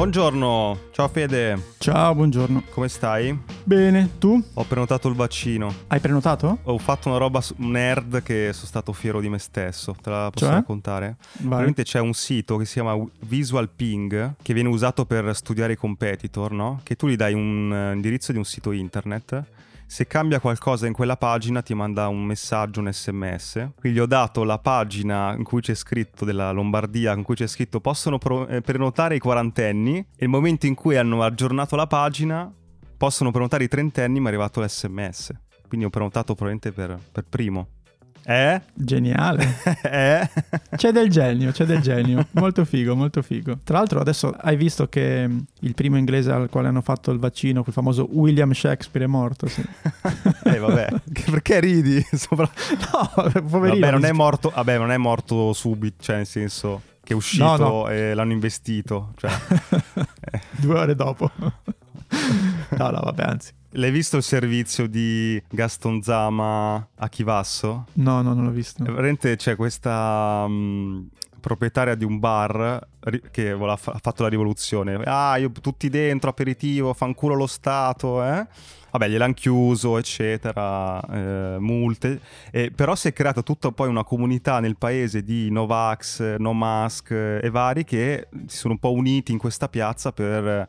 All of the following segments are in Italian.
Buongiorno, ciao Fede, Ciao, buongiorno. come stai? Bene, tu? Ho prenotato il vaccino. Hai prenotato? Ho fatto una roba nerd che sono stato fiero di me stesso. Te la posso Cioè? raccontare? Vai. C'è un sito che si chiama Visual Ping che viene usato per studiare i competitor, no? Che tu gli dai un eh, indirizzo di un sito internet. Se cambia qualcosa in quella pagina ti manda un messaggio, un sms. Quindi ho dato la pagina in cui c'è scritto della Lombardia, in cui c'è scritto possono pro- eh, prenotare i quarantenni. E il momento in cui hanno aggiornato la pagina possono prenotare i trentenni, mi è arrivato l'sms. Quindi ho prenotato probabilmente per, per primo. Eh? Geniale. eh? C'è del genio, c'è del genio. Molto figo, molto figo. Tra l'altro adesso hai visto che mh, il primo inglese al quale hanno fatto il vaccino, quel famoso William Shakespeare, è morto. Sì. Eh vabbè, perché ridi? Sopra- no, poverino. Vabbè, non è morto, vabbè, non è morto subito, cioè nel senso che è uscito No, no. e l'hanno investito. Cioè. Due ore dopo. no, no, vabbè, anzi. L'hai visto il servizio di Gaston Zama a Chivasso? No, no, non l'ho visto. Eh, Veramente c'è questa mh, proprietaria di un bar che ha fatto la rivoluzione. Ah, io tutti dentro, aperitivo, fanculo lo Stato, eh? Vabbè, gliel'hanno chiuso, eccetera, eh, multe. Eh, però si è creata tutta poi una comunità nel paese di Novax, No Mask eh, e vari che si sono un po' uniti in questa piazza per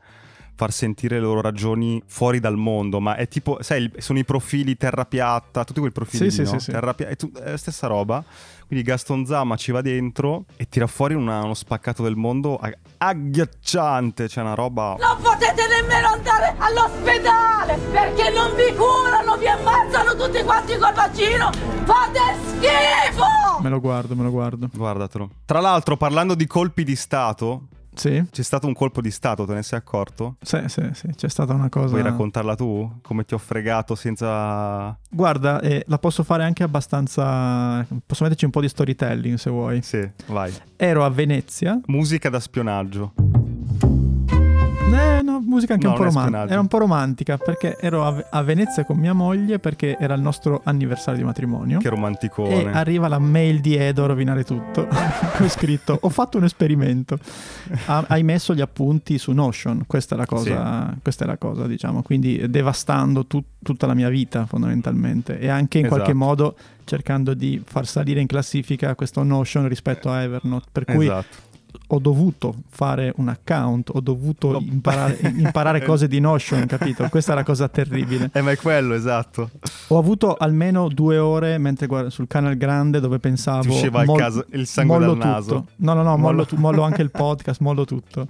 far sentire le loro ragioni fuori dal mondo. Ma è tipo, sai, il- sono i profili terra piatta, tutti quei profili Sì, lì, sì, no? sì. Terra pia- è, tu- è la stessa roba. Quindi Gaston Zama ci va dentro e tira fuori una- uno spaccato del mondo ag- agghiacciante. C'è una roba. Non potete nemmeno andare all'ospedale perché non vi curano, vi ammazzano tutti quanti col vaccino. Fate schifo! Me lo guardo, me lo guardo. Guardatelo. Tra l'altro, parlando di colpi di Stato, Sì? c'è stato un colpo di Stato, te ne sei accorto? Sì, sì, sì, c'è stata una cosa... Vuoi raccontarla tu? Come ti ho fregato senza... Guarda, eh, la posso fare anche abbastanza... Posso metterci un po' di storytelling se vuoi. Sì, vai. Ero a Venezia. Musica da spionaggio. Eh, no, musica anche No, un po' è romantica. Era un po' romantica perché ero a, a Venezia con mia moglie perché era il nostro anniversario di matrimonio. Che E romanticone. arriva la mail di Edo a rovinare tutto. Ho scritto: Ho fatto un esperimento. Ha- hai messo gli appunti su Notion. Questa è la cosa, questa è la cosa diciamo. Quindi devastando tut- tutta la mia vita, fondamentalmente. E anche in qualche Esatto. modo cercando di far salire in classifica questo Notion rispetto a Evernote. Per cui Esatto. Ho dovuto fare un account, ho dovuto No. imparare, imparare cose di Notion, capito? Questa è la cosa terribile. Eh, ma è quello, esatto. Ho avuto almeno due ore mentre guarda, sul canale grande dove pensavo... Ti usciva il mol- caso- il sangue dal naso. tutto. No, no, no, mollo, Mollo- tu- mollo anche il podcast, mollo tutto.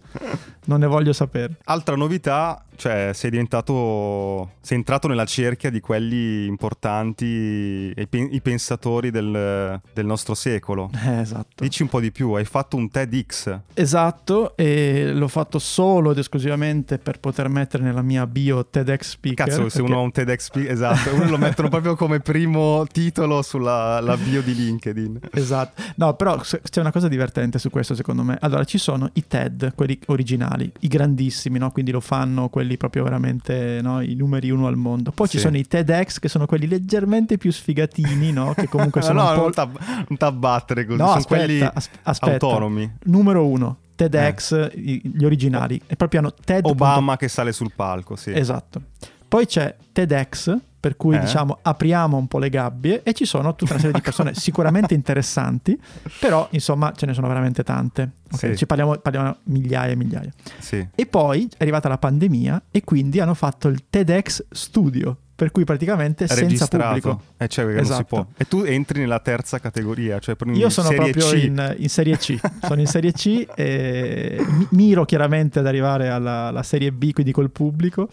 Non ne voglio sapere. Altra novità, cioè sei diventato, sei entrato nella cerchia di quelli importanti, e pen- i pensatori del, del nostro secolo. Eh, esatto. Dici un po' di più, hai fatto un TEDx. Esatto, e l'ho fatto solo ed esclusivamente per poter mettere nella mia bio TEDx speaker. Cazzo, se perché- uno ha un TEDx, spe- esatto, uno lo mettono proprio come primo titolo sulla la bio di LinkedIn. Esatto, no, però se- c'è una cosa divertente su questo secondo me. Allora, ci sono i TED, quelli originali, i grandissimi, no? Quindi lo fanno quelli proprio veramente, no? I numeri uno al mondo. Poi ci Sì. sono i TEDx che sono quelli leggermente più sfigatini, no? Che comunque sono no, un po'... non t'ab- non t'abbattere così, No, sono aspetta, quelli as- aspetta. autonomi. Numero uno, TEDx, i- gli originali. E proprio hanno TED. Obama che sale sul palco, sì. Esatto. Poi c'è TEDx, per cui Eh. diciamo apriamo un po' le gabbie e ci sono tutta una serie di persone sicuramente interessanti, però insomma ce ne sono veramente tante. Ok, Sì. Ci parliamo, parliamo migliaia e migliaia. Sì. E poi è arrivata la pandemia e quindi hanno fatto il TEDx Studio, per cui praticamente senza pubblico. Eh, cioè, Esatto. E tu entri nella terza categoria, cioè Io sono proprio in, in Serie C, sono in Serie C e mi- miro chiaramente ad arrivare alla, alla Serie B, quindi col pubblico.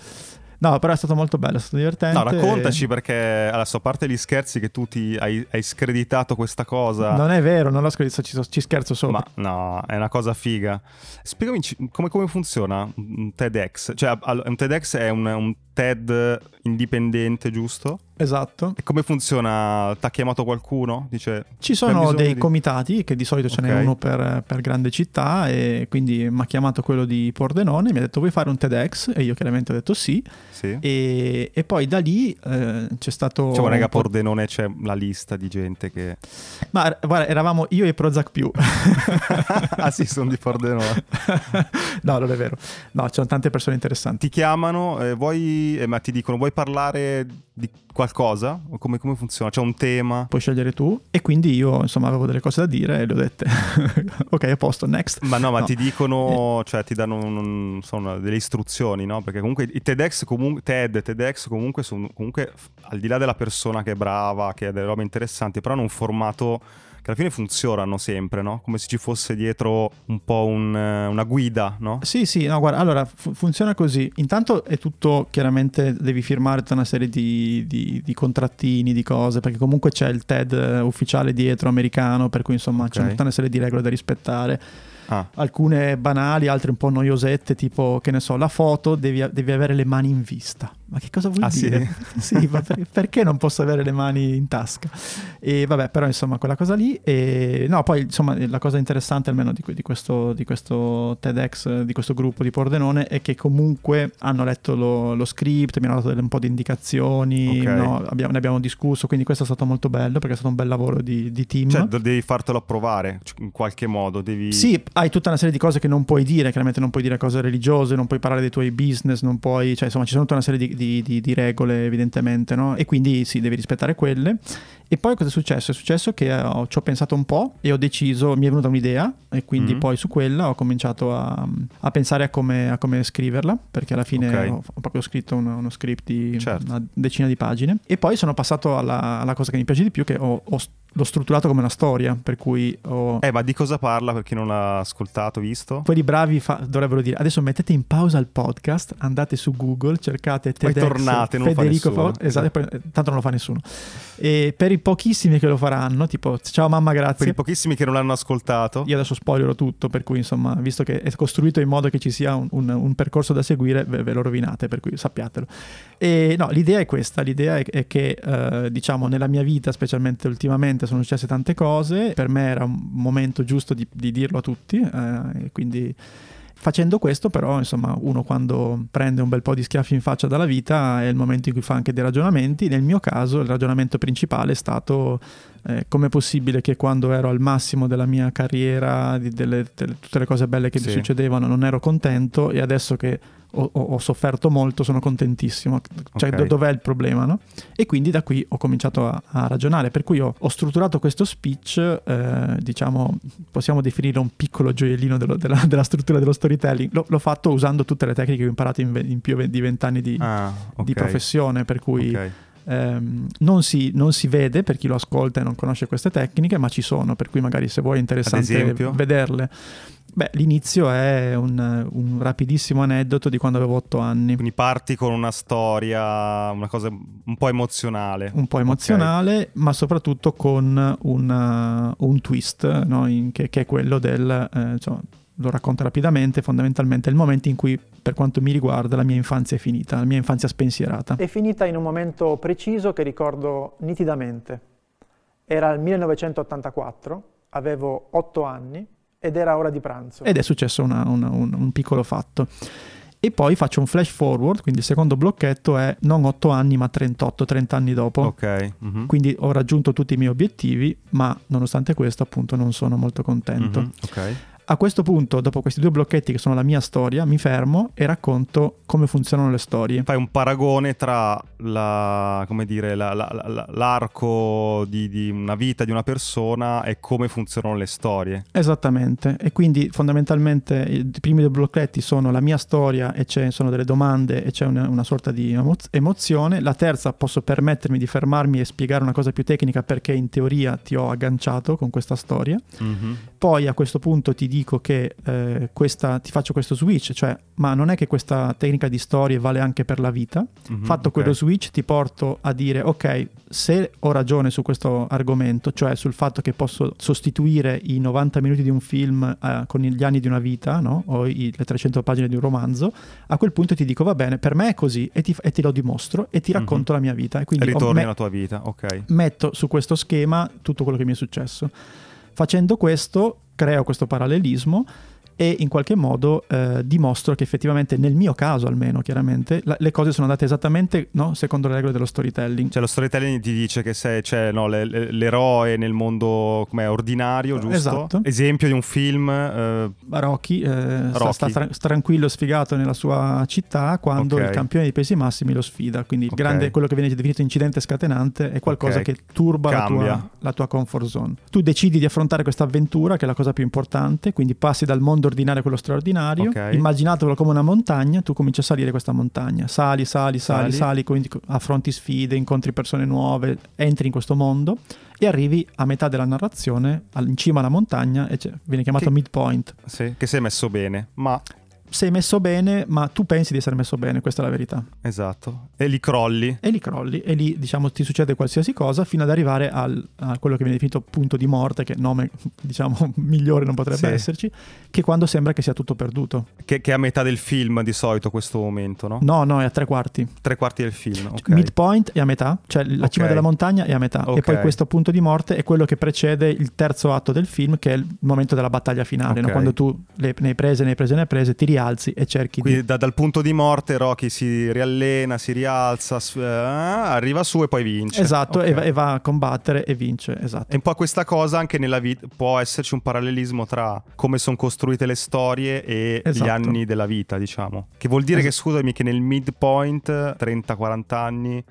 No, però è stato molto bello, è stato divertente. No, raccontaci perché adesso, a parte gli scherzi che tu ti hai, hai screditato questa cosa. Non è vero, non l'ho scritto, ci, ci scherzo sopra. Ma no, è una cosa figa. Spiegami come, come funziona un TEDx. Cioè, un TEDx è un, un TED indipendente, giusto? Esatto. E come funziona? Ti ha chiamato qualcuno? Dice, Ci "Hai sono dei di-" comitati, che di solito ce n'è Ok. uno per, per grande città, e quindi mi ha chiamato quello di Pordenone, mi ha detto vuoi fare un TEDx? E io chiaramente ho detto sì. Sì. E, e poi da lì eh, c'è stato... Cioè, guarda che a un po'- Pordenone c'è la lista di gente che... Ma guarda, eravamo io e Prozac più. ah sì, sono di Pordenone. no, non è vero. No, c'erano tante persone interessanti. Ti chiamano, eh, vuoi, eh, ma ti dicono, vuoi parlare di qualcosa? O come, come funziona? C'è un tema? Puoi scegliere tu. E quindi io, insomma, avevo delle cose da dire e le ho dette. ok, a posto, next. Ma no, ma No. ti dicono, cioè ti danno un- insomma, delle istruzioni, no? Perché comunque i TEDx, comunque, TED, TEDx comunque sono comunque, al di là della persona che è brava, che ha delle robe interessanti, però hanno un formato alla fine funzionano sempre, no? Come se ci fosse dietro un po' un, eh, una guida, no? Sì, sì, no, guarda, allora fu- funziona così. Intanto è tutto, chiaramente devi firmare tutta una serie di, di- di contrattini, di cose, perché comunque c'è il TED eh, ufficiale dietro, americano, per cui insomma c'è Ok. tutta una serie di regole da rispettare. Ah, Alcune banali, altre un po' noiosette, tipo, che ne so, la foto devi, devi avere le mani in vista. Ma che cosa vuol Ah, sì? dire? Sì, ma per- perché non posso avere le mani in tasca? E vabbè, però insomma, quella cosa lì. E no, poi insomma, la cosa interessante almeno di, di questo, di questo TEDx, di questo gruppo di Pordenone, è che comunque hanno letto lo, lo script, mi hanno dato delle- un po' di indicazioni, Ok. no, abbiamo- ne abbiamo discusso, quindi questo è stato molto bello perché è stato un bel lavoro di, di team. cioè devi fartelo approvare cioè, in qualche modo, devi... Sì, hai tutta una serie di cose che non puoi dire, chiaramente non puoi dire cose religiose, non puoi parlare dei tuoi business, non puoi, cioè insomma ci sono tutta una serie di, di- di- di regole evidentemente, no? E quindi sì, devi rispettare quelle. E poi cosa è successo? È successo che ho- ci ho pensato un po' e ho deciso, mi è venuta un'idea e quindi Mhm. poi su quella ho cominciato a, a pensare a come, a come scriverla, perché alla fine Ok. ho, ho proprio scritto uno, uno script di Certo. una decina di pagine. E poi sono passato alla, alla cosa che mi piace di più, che ho, ho- l'ho strutturato come una storia, per cui ho... Eh, ma di cosa parla per chi non l'ha ascoltato, visto? Quelli bravi fa- dovrebbero dire adesso mettete in pausa il podcast, andate su Google, cercate Poi TEDx tornate, non fa Federico nessuno. Fo- esatto, poi, eh, tanto non lo fa nessuno. E per i pochissimi che lo faranno, tipo ciao mamma Per grazie. i pochissimi che non l'hanno ascoltato. Io adesso spoilerò tutto, per cui insomma, visto che è costruito in modo che ci sia un, un- un percorso da seguire, ve, ve lo rovinate, per cui sappiatelo. E no, l'idea è questa, l'idea è, è che eh, diciamo nella mia vita, specialmente ultimamente, sono successe tante cose, per me era un momento giusto di, di dirlo a tutti, eh, quindi facendo questo però, insomma, uno quando prende un bel po' di schiaffi in faccia dalla vita è il momento in cui fa anche dei ragionamenti. Nel mio caso il ragionamento principale è stato eh, com'è possibile che quando ero al massimo della mia carriera, di- delle, delle- tutte le cose belle che mi Sì. succedevano, non ero contento e adesso che ho, ho- sofferto molto sono contentissimo. Cioè Ok. do- dov'è il problema? No? E quindi da qui ho cominciato a, a ragionare, per cui ho, ho strutturato questo speech, eh, diciamo, possiamo definire un piccolo gioiellino dello- della, della struttura dello storytelling. L'ho, l'ho fatto usando tutte le tecniche che ho imparato in, ve- in più di vent'anni di, Ah, ok. di professione, per cui Ok. Ehm, non, si, non si vede per chi lo ascolta e non conosce queste tecniche, ma ci sono, per cui magari se vuoi è interessante vederle. Beh, l'inizio è un, un rapidissimo aneddoto di quando avevo otto anni. Quindi parti con una storia, una cosa un po' emozionale. un po' emozionale, ma soprattutto con un, uh, un twist, no? In- che, che è quello del, eh, insomma, lo racconto rapidamente, fondamentalmente è il momento in cui, per quanto mi riguarda, la mia infanzia è finita, la mia infanzia spensierata. È finita in un momento preciso che ricordo nitidamente. Era il 1984, avevo otto anni ed era ora di pranzo. Ed è successo una- una- un, un piccolo fatto. E poi faccio un flash forward, quindi il secondo blocchetto è non 8 anni ma 38, 30 anni dopo. Ok. mhm. Quindi ho raggiunto tutti i miei obiettivi, ma nonostante questo appunto non sono molto contento. Mhm, Ok. A questo punto, dopo questi due blocchetti che sono la mia storia, mi fermo e racconto come funzionano le storie. Fai un paragone tra la, come dire, la- la- la- l'arco di, di una vita di una persona e come funzionano le storie. Esattamente, e quindi fondamentalmente i primi due blocchetti sono la mia storia e c'è, sono delle domande e c'è una, una sorta di emo- emozione. La terza posso permettermi di fermarmi e spiegare una cosa più tecnica perché in teoria ti ho agganciato con questa storia. Mhm. Poi a questo punto ti dico che eh, questa, ti faccio questo switch, cioè, ma non è che questa tecnica di storie vale anche per la vita. Mhm, Fatto ok. quello switch ti porto a dire, ok, se ho ragione su questo argomento, cioè sul fatto che posso sostituire i 90 minuti di un film eh, con gli anni di una vita, no? o i- le 300 pagine di un romanzo, a quel punto ti dico, va bene, per me è così e ti, e te lo dimostro e ti Mhm. racconto la mia vita. E quindi Ritorni me- alla tua vita, ok. metto su questo schema tutto quello che mi è successo. Facendo questo, creo questo parallelismo e in qualche modo eh, dimostro che effettivamente nel mio caso almeno chiaramente la- le cose sono andate esattamente no, secondo le regole dello storytelling Cioè lo storytelling ti dice che sei cioè, no, le- le- l'eroe nel mondo com'è, ordinario, giusto? Esatto. Esempio di un film... eh, Rocky, eh, sta- Rocky. sta tra- tranquillo sfigato nella sua città quando Ok. il campione dei pesi massimi lo sfida. Quindi il Ok. grande, quello che viene definito incidente scatenante è qualcosa Ok. che turba la tua, la tua comfort zone. Tu decidi di affrontare questa avventura, che è la cosa più importante, quindi passi dal mondo ordinario a quello straordinario. Ok. Immaginatelo come una montagna, tu cominci a salire questa montagna. Sali, sali, sali, Sali. sali, affronti sfide, incontri persone nuove, entri in questo mondo. E arrivi a metà della narrazione, in cima alla montagna, e viene chiamato Che- midpoint sì, che sei messo bene, ma sei messo bene, ma tu pensi di essere messo bene, questa è la verità. esatto. E li crolli. E lì crolli e lì diciamo ti succede qualsiasi cosa fino ad arrivare al, a quello che viene definito punto di morte, che nome diciamo migliore non potrebbe Sì. esserci, che quando sembra che sia tutto perduto. Che, che è a metà del film di solito questo momento, no? No, no, è a tre quarti. Tre quarti del film, ok. Midpoint è a metà, cioè la Ok. cima della montagna è a metà. E Ok. poi questo punto di morte è quello che precede il terzo atto del film, che è il momento della battaglia finale, no? Ok. quando tu le, ne hai prese, ne hai prese, ne hai prese, ti rialzi e cerchi Quindi di... da- dal punto di morte Rocky si riallena, si rialza, eh, arriva su e poi vince. Esatto, Ok. e, va, e va a combattere e vince, esatto. E un po' questa cosa anche nella vita può esserci un parallelismo tra come sono costruite le storie e gli Esatto. anni della vita, diciamo. Che vuol dire Es- che, scusami, che nel midpoint, 30-40 anni,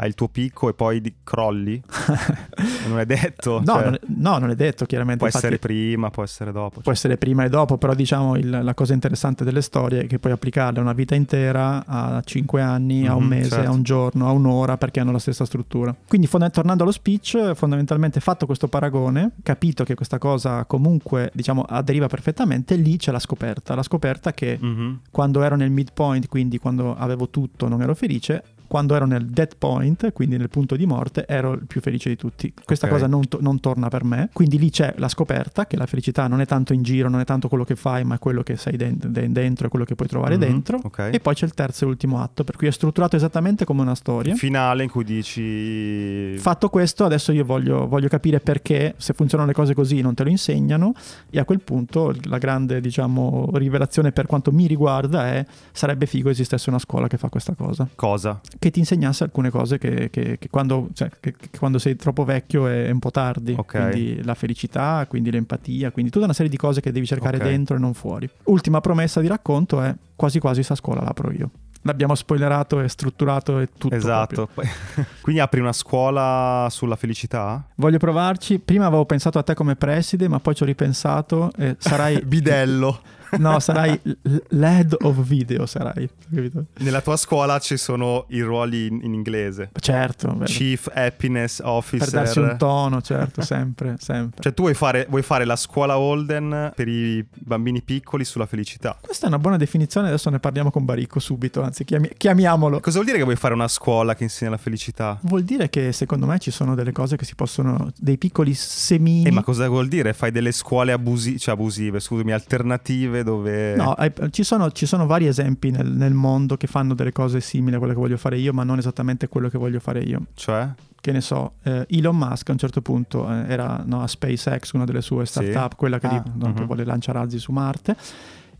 hai il tuo picco e poi crolli? non è detto. No, cioè, non è, no, non è detto chiaramente. può infatti essere prima, può essere dopo. può essere prima e dopo, però diciamo il- la cosa interessante delle storie è che puoi applicarle a una vita intera, a 5 anni, a un Mhm, mese, certo. a un giorno, a un'ora, perché hanno la stessa struttura. Quindi fonda- tornando allo speech, fondamentalmente fatto questo paragone, capito che questa cosa comunque diciamo aderiva perfettamente, lì c'è la scoperta. La scoperta che Mhm. quando ero nel midpoint, quindi quando avevo tutto, non ero felice. Quando ero nel dead point, quindi nel punto di morte, ero il più felice di tutti. Questa Ok. cosa non, to- non torna per me. Quindi lì c'è la scoperta che la felicità non è tanto in giro, non è tanto quello che fai, ma è quello che sei den- den- dentro e quello che puoi trovare Mhm, dentro. ok. E poi c'è il terzo e ultimo atto, per cui è strutturato esattamente come una storia. Finale in cui dici... Fatto questo, adesso io voglio, voglio capire perché se funzionano le cose così non te lo insegnano e a quel punto la grande diciamo, rivelazione per quanto mi riguarda è sarebbe figo esistesse una scuola che fa questa cosa, Cosa? Che ti insegnasse alcune cose che, che- che quando, cioè, che- quando sei troppo vecchio è, un po' tardi, Ok. quindi la felicità, quindi l'empatia, quindi tutta una serie di cose che devi cercare Ok. dentro e non fuori. Ultima promessa di racconto è quasi quasi sta scuola l'apro io. L'abbiamo spoilerato e strutturato e tutto. esatto. Quindi apri una scuola sulla felicità? Voglio provarci. Prima avevo pensato a te come preside, ma poi ci ho ripensato e sarai... Bidello. no, sarai l'head of video, sarai. Capito? Nella tua scuola ci sono i ruoli in, in inglese. Certo, vero. Chief Happiness per Officer. darsi un tono, certo, sempre, sempre. Cioè tu vuoi fare, vuoi fare la scuola Holden per i bambini piccoli sulla felicità. Questa è una buona definizione, adesso ne parliamo con Baricco subito, anzi chiami- chiamiamolo. Cosa vuol dire che vuoi fare una scuola che insegna la felicità? Vuol dire che secondo me ci sono delle cose che si possono, dei piccoli semini. Eh, ma cosa vuol dire? Fai delle scuole abusi- cioè abusive, scusami, alternative dove... No, hai- ci, sono, ci sono vari esempi nel, nel mondo che fanno delle cose simili a quelle che voglio fare io, ma non esattamente quello che voglio fare io. Cioè? che ne so, eh, Elon Musk a un certo punto eh, era no, a SpaceX, una delle sue startup, quella che, Ah, di- no, che vuole lanciare razzi su Marte.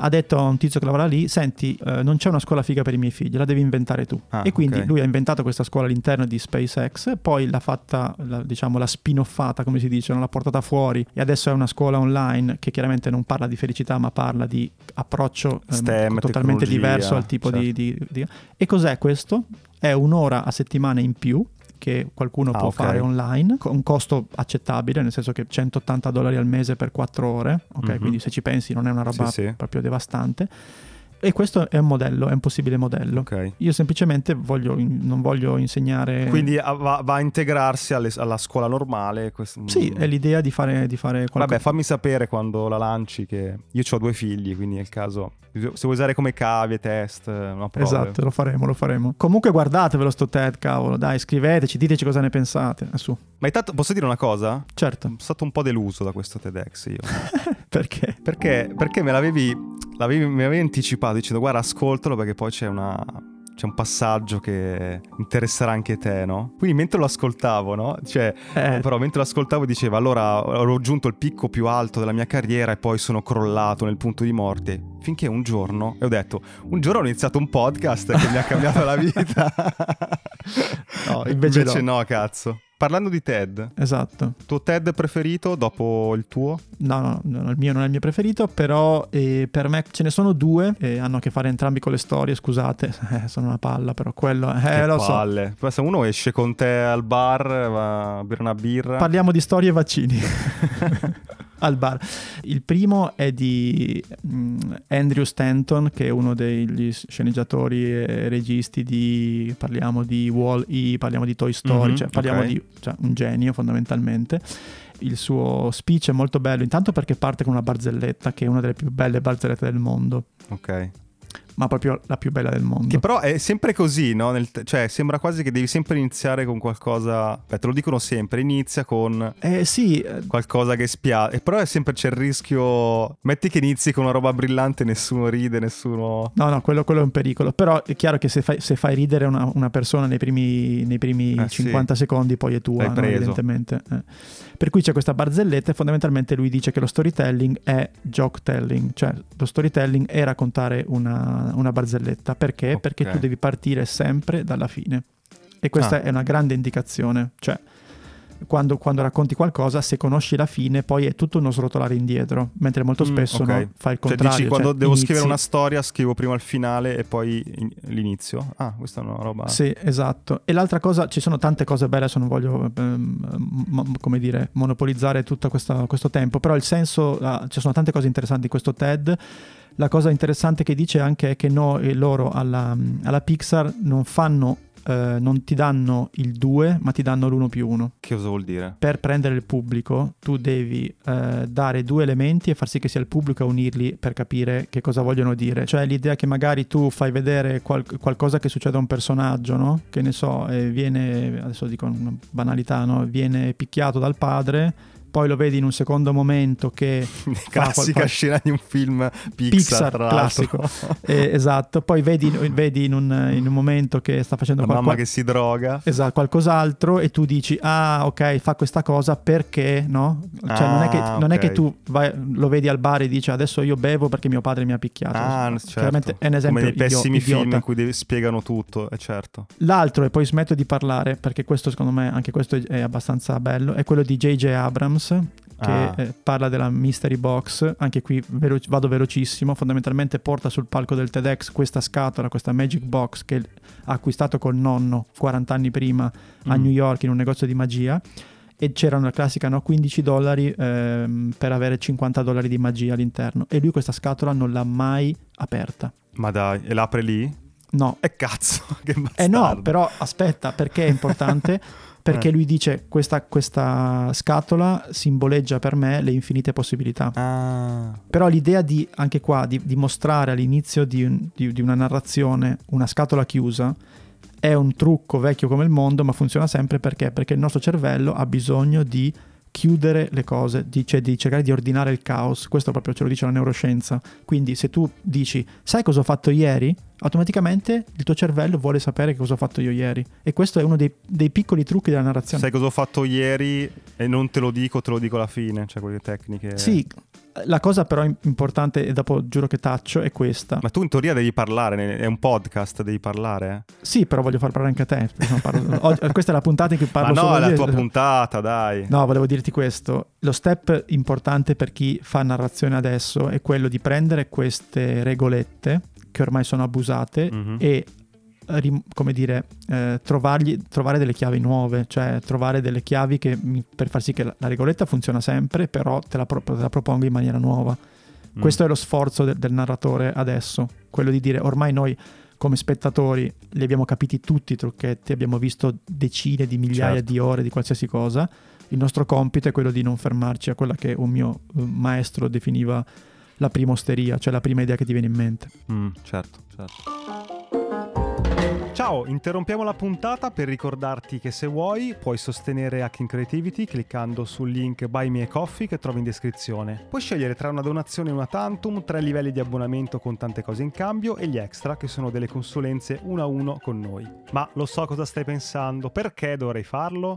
Ha detto a un tizio che lavora lì: Senti, eh, non c'è una scuola figa per i miei figli, la devi inventare tu. Ah, e quindi ok. lui ha inventato questa scuola all'interno di SpaceX, poi l'ha fatta, la- diciamo, l'ha spin-offata, come si dice, non l'ha portata fuori. E adesso è una scuola online che chiaramente non parla di felicità, ma parla di approccio ehm, STEM, totalmente diverso al tipo di, certo. di- di- E cos'è questo? È un'ora a settimana in più che qualcuno Ah, può ok. fare online, con un costo accettabile, nel senso che 180 dollari al mese per 4 ore, ok? Mhm. Quindi se ci pensi non è una roba Sì, sì. proprio devastante. E questo è un modello, è un possibile modello. Ok. Io semplicemente voglio, non voglio insegnare... Quindi ah, va, va a integrarsi alle- alla scuola normale. questo- Sì, è l'idea di fare, di fare qualcosa. Vabbè, fammi sapere quando la lanci che io ho due figli, quindi è il caso. Se vuoi usare come cavie, test, una prova. Esatto, lo faremo, lo faremo. Comunque guardatevelo sto TED, cavolo, dai, scriveteci, diteci cosa ne pensate. Ah, su, Ma intanto posso dire una cosa? certo. Sono stato un po' deluso da questo TEDx io. Perché? perché, perché me l'avevi, mi avevi anticipato dicendo guarda ascoltalo perché poi c'è una... C'è un passaggio che interesserà anche te, no? Quindi mentre lo ascoltavo, no? Cioè, Eh, però mentre lo ascoltavo diceva allora ho raggiunto il picco più alto della mia carriera e poi sono crollato nel punto di morte finché un giorno e ho detto un giorno ho iniziato un podcast che mi ha cambiato la vita No, invece no. cazzo parlando di TED esatto. tuo TED preferito dopo il tuo No, no, no, il mio non è il mio preferito, però eh, per me ce ne sono due e hanno a che fare entrambi con le storie, scusate, eh, sono una palla, però quello, eh, che lo so. palle Poi se uno esce con te al bar va a bere una birra Parliamo di storie e vaccini. Al bar. Il primo è di mm, Andrew Stanton, che è uno degli sceneggiatori e registi di. Parliamo di Wall-E, parliamo di Toy Story, Mhm, cioè parliamo ok. di cioè, un genio fondamentalmente. Il suo speech è molto bello, intanto perché parte con una barzelletta, che è una delle più belle barzellette del mondo, ok ma proprio la più bella del mondo. Che però è sempre così, no? Nel cioè, sembra quasi che devi sempre iniziare con qualcosa. Beh, te lo dicono sempre: inizia con Eh sì, eh, qualcosa che spiace. E però è sempre c'è il rischio. Metti che inizi con una roba brillante, nessuno ride, nessuno. No, no, quello, quello è un pericolo. Però è chiaro che se fai, se fai ridere una, una persona nei primi, nei primi Eh, sì. 50 secondi, poi è tua, no? evidentemente. eh. Per cui c'è questa barzelletta e fondamentalmente lui dice che lo storytelling è joke telling, cioè lo storytelling è raccontare una, una barzelletta. Perché? Ok. Perché tu devi partire sempre dalla fine. E questa Ah. è una grande indicazione. Cioè, quando, quando racconti qualcosa, se conosci la fine, poi è tutto uno srotolare indietro, mentre molto Mm, spesso ok. no, fai il Cioè, contrario. dici quando cioè, devo inizi- scrivere una storia, scrivo prima il finale e poi in- l'inizio. Ah, questa è una roba. Sì, esatto. E l'altra cosa, ci sono tante cose belle, adesso non voglio, ehm, mo- come dire, monopolizzare tutto questo tempo, però il senso, ah, ci sono tante cose interessanti in questo TED. La cosa interessante che dice anche è che no- e loro alla, alla Pixar non fanno, eh, non ti danno il 2, ma ti danno l'1 più 1. Che cosa vuol dire? Per prendere il pubblico tu devi eh, dare due elementi e far sì che sia il pubblico a unirli per capire che cosa vogliono dire. Cioè l'idea che magari tu fai vedere qual- qualcosa che succede a un personaggio, no? Che ne so, e viene, adesso dico una banalità, no? Viene picchiato dal padre, poi lo vedi in un secondo momento che Classica qual- scena di un film Pixar, Pixar, classico. Eh, esatto, poi vedi, vedi in, un, in un momento che sta facendo qualcosa mamma che si droga. Esatto, qualcos'altro e tu dici, ah ok, fa questa cosa perché, no? Cioè non, è che, Ah, non è che tu vai- lo vedi al bar e dici adesso io bevo perché mio padre mi ha picchiato. Ah, certo. Chiaramente è un esempio Come nei idio- pessimi idiota. film in cui devi- spiegano tutto, è certo. L'altro, e poi smetto di parlare perché questo secondo me, anche questo è abbastanza bello, è quello di J.J. Abrams che Ah. eh, parla della mystery box, anche qui velo- vado velocissimo, fondamentalmente porta sul palco del TEDx questa scatola, questa magic box che ha acquistato col nonno 40 anni prima a Mm. New York in un negozio di magia e c'era una classica no, 15 dollari ehm, per avere 50 dollari di magia all'interno e lui questa scatola non l'ha mai aperta. Ma dai, e l'apre lì? No, E cazzo, che bastardo. eh no, però aspetta, perché è importante? Perché Eh. lui dice questa, questa scatola simboleggia per me le infinite possibilità. Ah, Però l'idea di, anche qua, di, di mostrare all'inizio di, un- di- di una narrazione una scatola chiusa è un trucco vecchio come il mondo, ma funziona sempre perché? Perché il nostro cervello ha bisogno di chiudere le cose, di, cioè di cercare di ordinare il caos. Questo proprio ce lo dice la neuroscienza. Quindi se tu dici, sai cosa ho fatto ieri? Automaticamente il tuo cervello vuole sapere che cosa ho fatto io ieri. E questo è uno dei, dei piccoli trucchi della narrazione. sai cosa ho fatto ieri e non te lo dico, te lo dico alla fine, cioè quelle tecniche. Sì, la cosa però im- importante, e dopo giuro che taccio, è questa. Ma tu in teoria devi parlare, è un podcast, devi parlare. eh. Sì, però voglio far parlare anche a te. parlo- oggi- questa è la puntata in cui Ma parlo no, solo è la tua puntata, dai. No, volevo dirti questo. Lo step importante per chi fa narrazione adesso è quello di prendere queste regolette che ormai sono abusate Mhm. e come dire, eh, trovargli- trovare delle chiavi nuove, cioè trovare delle chiavi che per far sì che la, la regoletta funziona sempre, però te la, pro- te la propongo in maniera nuova. Mm. Questo è lo sforzo del, del narratore adesso, quello di dire ormai noi come spettatori li abbiamo capiti tutti i trucchetti, abbiamo visto decine di migliaia Certo. di ore di qualsiasi cosa. Il nostro compito è quello di non fermarci a quella che un mio eh, maestro definiva la prima osteria, cioè la prima idea che ti viene in mente. Mm, certo, certo. Ciao, interrompiamo la puntata per ricordarti che se vuoi puoi sostenere Hacking Creativity cliccando sul link Buy Me a Coffee che trovi in descrizione. Puoi scegliere tra una donazione e una tantum, tre livelli di abbonamento con tante cose in cambio e gli extra che sono delle consulenze uno a uno con noi. Ma lo so cosa stai pensando, perché dovrei farlo?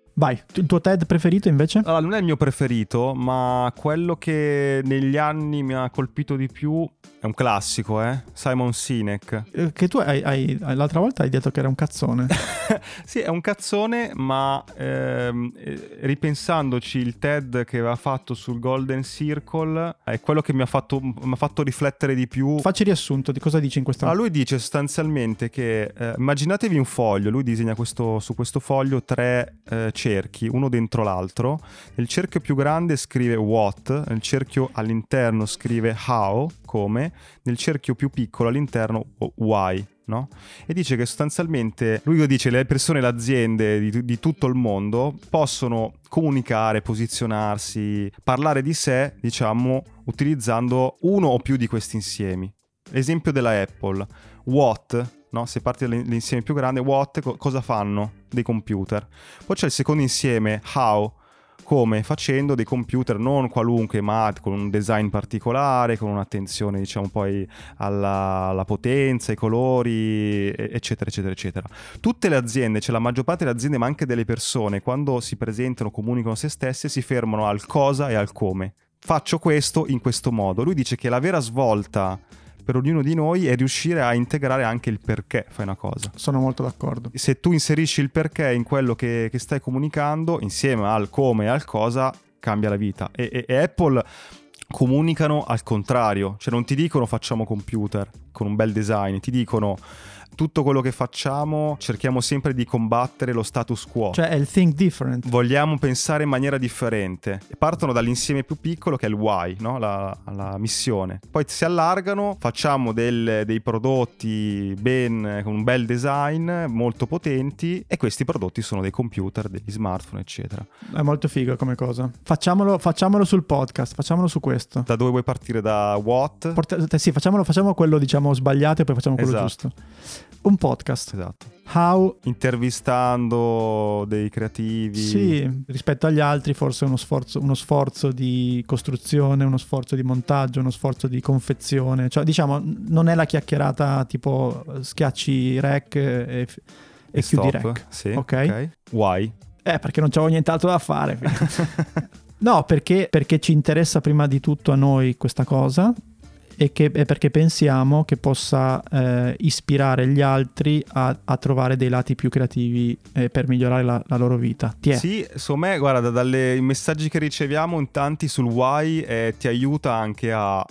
Vai, il tuo TED preferito invece? Allora, non è il mio preferito, ma quello che negli anni mi ha colpito di più è un classico, eh? Simon Sinek. Eh, Che tu hai, hai- l'altra volta hai detto che era un cazzone. sì, è un cazzone, ma ehm, eh, ripensandoci il TED che aveva fatto sul Golden Circle è quello che mi ha fatto, mi ha fatto riflettere di più. Facci riassunto di cosa dici in questa... Ah, lui dice sostanzialmente che eh, immaginatevi un foglio, lui disegna questo- su questo foglio tre eh, cerchi, uno dentro l'altro. Nel cerchio più grande scrive what, nel cerchio all'interno scrive how, come, nel cerchio più piccolo all'interno why. No? E dice che sostanzialmente lui lo dice le persone, le aziende di, di tutto il mondo possono comunicare, posizionarsi, parlare di sé, diciamo, utilizzando uno o più di questi insiemi. L'esempio della Apple, What, no? se parti dall'insieme più grande, What co- cosa fanno dei computer? Poi c'è il secondo insieme, How, come facendo dei computer non qualunque ma con un design particolare, con un'attenzione diciamo poi alla, alla potenza, ai colori eccetera eccetera eccetera. Tutte le aziende, cioè la maggior parte delle aziende ma anche delle persone quando si presentano, comunicano se stesse si fermano al cosa e al come. Faccio questo in questo modo. Lui dice che la vera svolta per ognuno di noi è riuscire a integrare anche il perché fai una cosa Sono molto d'accordo. se tu inserisci il perché in quello che, che stai comunicando, insieme al come e al cosa, cambia la vita. E, e- e Apple comunicano al contrario, cioè non ti dicono facciamo computer con un bel design, ti dicono tutto quello che facciamo cerchiamo sempre di combattere lo status quo. Cioè è il think different. Vogliamo pensare in maniera differente. Partono dall'insieme più piccolo che è il why, no? la, la missione. Poi si allargano, facciamo del- dei prodotti ben, con un bel design, molto potenti, e questi prodotti sono dei computer, degli smartphone, eccetera. È molto figo come cosa. Facciamolo, facciamolo sul podcast, facciamolo su questo. Da dove vuoi partire? Da what? Porta- sì, facciamolo, facciamo quello diciamo sbagliato e poi facciamo quello Esatto. giusto. Un podcast. Esatto. How Intervistando dei creativi. Sì, rispetto agli altri forse uno sforzo, uno sforzo di costruzione, uno sforzo di montaggio, uno sforzo di confezione. Cioè, diciamo, non è la chiacchierata tipo eh, schiacci rec e, e E chiudi stop. rec. Sì, Ok. ok. Why? Eh, perché non c'avevo nient'altro da fare. no, perché, perché ci interessa prima di tutto a noi questa cosa e, che, e perché pensiamo che possa eh, ispirare gli altri a, a trovare dei lati più creativi eh, per migliorare la, la loro vita. Ti è. Sì, secondo me, guarda, dalle i messaggi che riceviamo in tanti sul why eh, ti aiuta anche a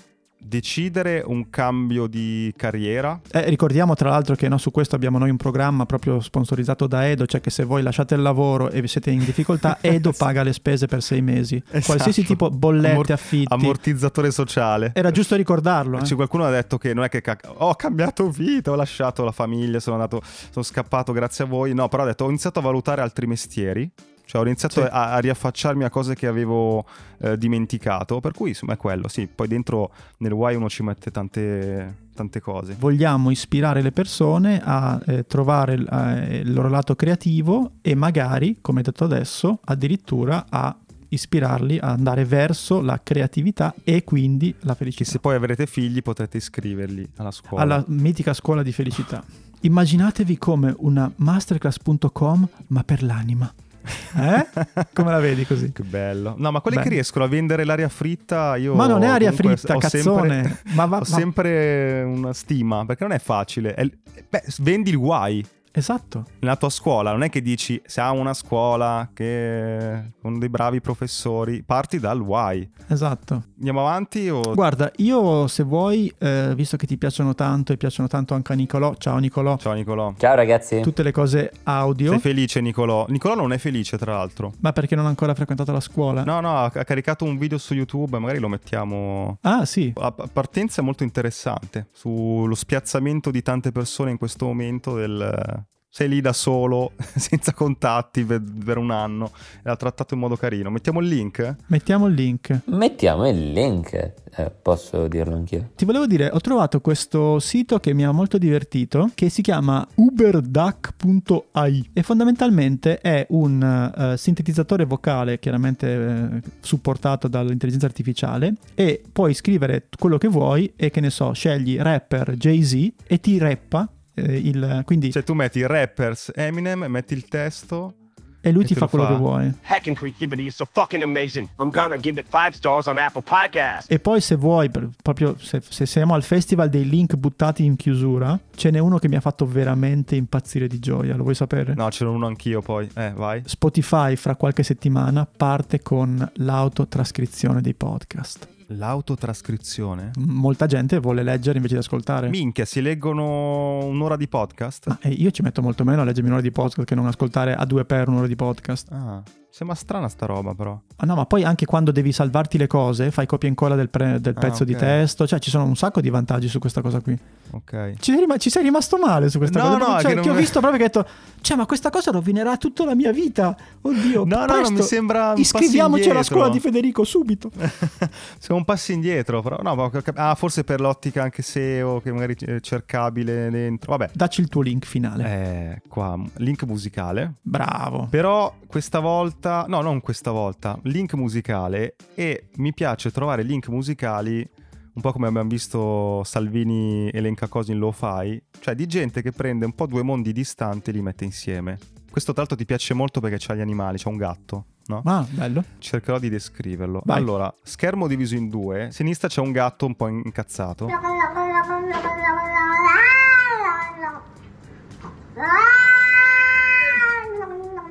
decidere un cambio di carriera. Eh, ricordiamo tra l'altro che no, su questo abbiamo noi un programma proprio sponsorizzato da Edo, cioè che se voi lasciate il lavoro e siete in difficoltà, Edo paga le spese per sei mesi. Esatto. Qualsiasi tipo bollette, Ammor- affitti. Ammortizzatore sociale. Era giusto ricordarlo. eh. C'è qualcuno ha detto che non è che ca- ho cambiato vita, ho lasciato la famiglia, sono andato, sono scappato grazie a voi. No, però ha detto ho iniziato a valutare altri mestieri. Cioè ho iniziato Sì. a, a riaffacciarmi a cose che avevo eh, dimenticato. Per cui insomma è quello, sì. Poi dentro nel why uno ci mette tante, tante cose. Vogliamo ispirare le persone a eh, trovare eh, il loro lato creativo e magari, come detto adesso, addirittura a ispirarli a andare verso la creatività e quindi la Che felicità. se poi avrete figli potrete iscriverli alla scuola. Alla mitica scuola di felicità. Immaginatevi come una masterclass.com ma per l'anima. Eh? Come la vedi così? Che bello. No, ma quelli Beh. che riescono a vendere l'aria fritta, io... Ma non è aria fritta, cazzone. Sempre, Ma va- ho ma- sempre una stima, perché non è facile. È- beh, vendi il guai. Esatto. Nella tua scuola non è che dici se ha una scuola che con dei bravi professori, parti dal why. Esatto. Andiamo avanti o Guarda, io se vuoi, eh, visto che ti piacciono tanto e piacciono tanto anche a Nicolò, ciao Nicolò, Ciao Nicolò. Ciao ragazzi. tutte le cose audio, Sei felice Nicolò? Nicolò non è felice tra l'altro. ma perché non ha ancora frequentato la scuola? No, no, ha caricato un video su YouTube, magari lo mettiamo Ah sì, La p- partenza è molto interessante sullo spiazzamento di tante persone in questo momento del... Sei lì da solo, senza contatti per, per un anno, e l'ha trattato in modo carino. Mettiamo il link? mettiamo il link. Mettiamo il link. Eh, posso dirlo anch'io. Ti volevo dire, ho trovato questo sito che mi ha molto divertito, che si chiama uberduck.ai e fondamentalmente è un eh, sintetizzatore vocale, chiaramente eh, supportato dall'intelligenza artificiale, e puoi scrivere quello che vuoi e che ne so, scegli rapper Jay-Z e ti rappa eh, il... quindi... Cioè tu metti rappers Eminem, metti il testo... e lui e ti fa lo quello fa. che vuoi. So fucking amazing. I'm gonna give it five stars on Apple Podcasts. E poi se vuoi, proprio se, se siamo al festival dei link buttati in chiusura, ce n'è uno che mi ha fatto veramente impazzire di gioia, lo vuoi sapere? No, ce n'è uno anch'io poi. Eh, vai. Spotify fra qualche settimana parte con l'autotrascrizione dei podcast. L'autotrascrizione? Molta gente vuole leggere invece di ascoltare. Minchia, si leggono un'ora di podcast? Ma eh, io ci metto molto meno a leggermi un'ora di podcast che non ascoltare a due per un'ora di podcast. Ah, sembra strana sta roba però. Ah, no, ma poi anche quando devi salvarti le cose, fai copia e incolla del, pre- del Ah, pezzo di ok. testo. Cioè, ci sono un sacco di vantaggi su questa cosa qui. Ok. Ci sei, rima- ci sei rimasto male su questa No, cosa? no, Cioè, che non ti ho visto proprio che hai detto, cioè, ma questa cosa rovinerà tutta la mia vita. Oddio, No, no, presto, no, mi sembra Iscriviamoci alla scuola di Federico subito. Siamo un passo indietro, però. No, ma ho ah, forse per l'ottica anche SEO, che magari è cercabile dentro. Vabbè. Dacci il tuo link finale. Eh, qua, link musicale. Bravo. Però questa volta, no, non questa volta, link musicale e mi piace trovare link musicali un po' come abbiamo visto Salvini elenca cose in lo-fi, cioè di gente che prende un po' due mondi distanti e li mette insieme. Questo tra l'altro ti piace molto perché c'ha gli animali, c'ha un gatto, no? Ah, bello. Cercherò di descriverlo. Vai. Allora, schermo diviso in due, a sinistra c'è un gatto un po' incazzato.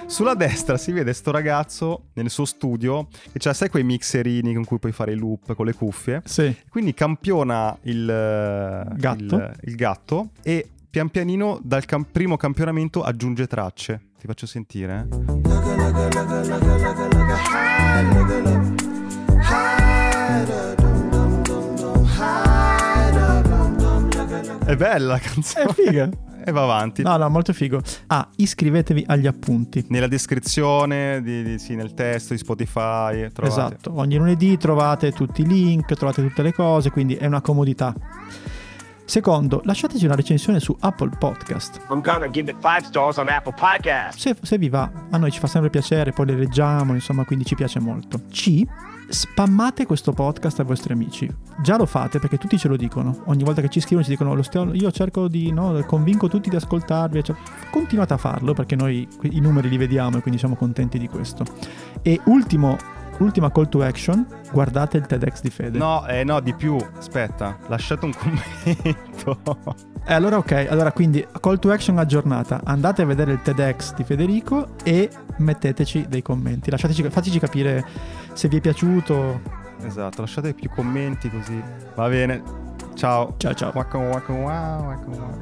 Sulla destra si vede sto ragazzo nel suo studio e c'ha, sai quei mixerini con cui puoi fare i loop con le cuffie? Sì. Quindi campiona il eh, Gatto. il- il gatto e pian pianino dal cam- primo campionamento aggiunge tracce. Ti faccio sentire. eh. È bella la canzone. È figa. E va avanti. No, no, molto figo. Ah, iscrivetevi agli appunti. Nella descrizione, di, di- sì, nel testo di Spotify. Trovate. Esatto, ogni lunedì trovate tutti i link, trovate tutte le cose, quindi è una comodità. Secondo, lasciateci una recensione su Apple Podcast. I'm gonna give it five stars on Apple Podcasts. Se, se vi va, a noi ci fa sempre piacere, poi le leggiamo, insomma, quindi ci piace molto. C. Spammate questo podcast ai vostri amici. Già lo fate perché tutti ce lo dicono. Ogni volta che ci scrivono ci dicono "Lo stiamo- io cerco di, no, convinco tutti di ascoltarvi. Cioè, continuate a farlo perché noi i numeri li vediamo e quindi siamo contenti di questo. E ultimo, ultima call to action, guardate il TEDx di Fede. No, eh, no, di più. Aspetta, lasciate un commento. Eh, allora ok, allora quindi call to action aggiornata. Andate a vedere il TEDx di Federico e metteteci dei commenti. Lasciateci, fateci capire se vi è piaciuto. esatto, lasciate più commenti così. Va bene. Ciao. Ciao ciao. Waka waka wow, waka wow.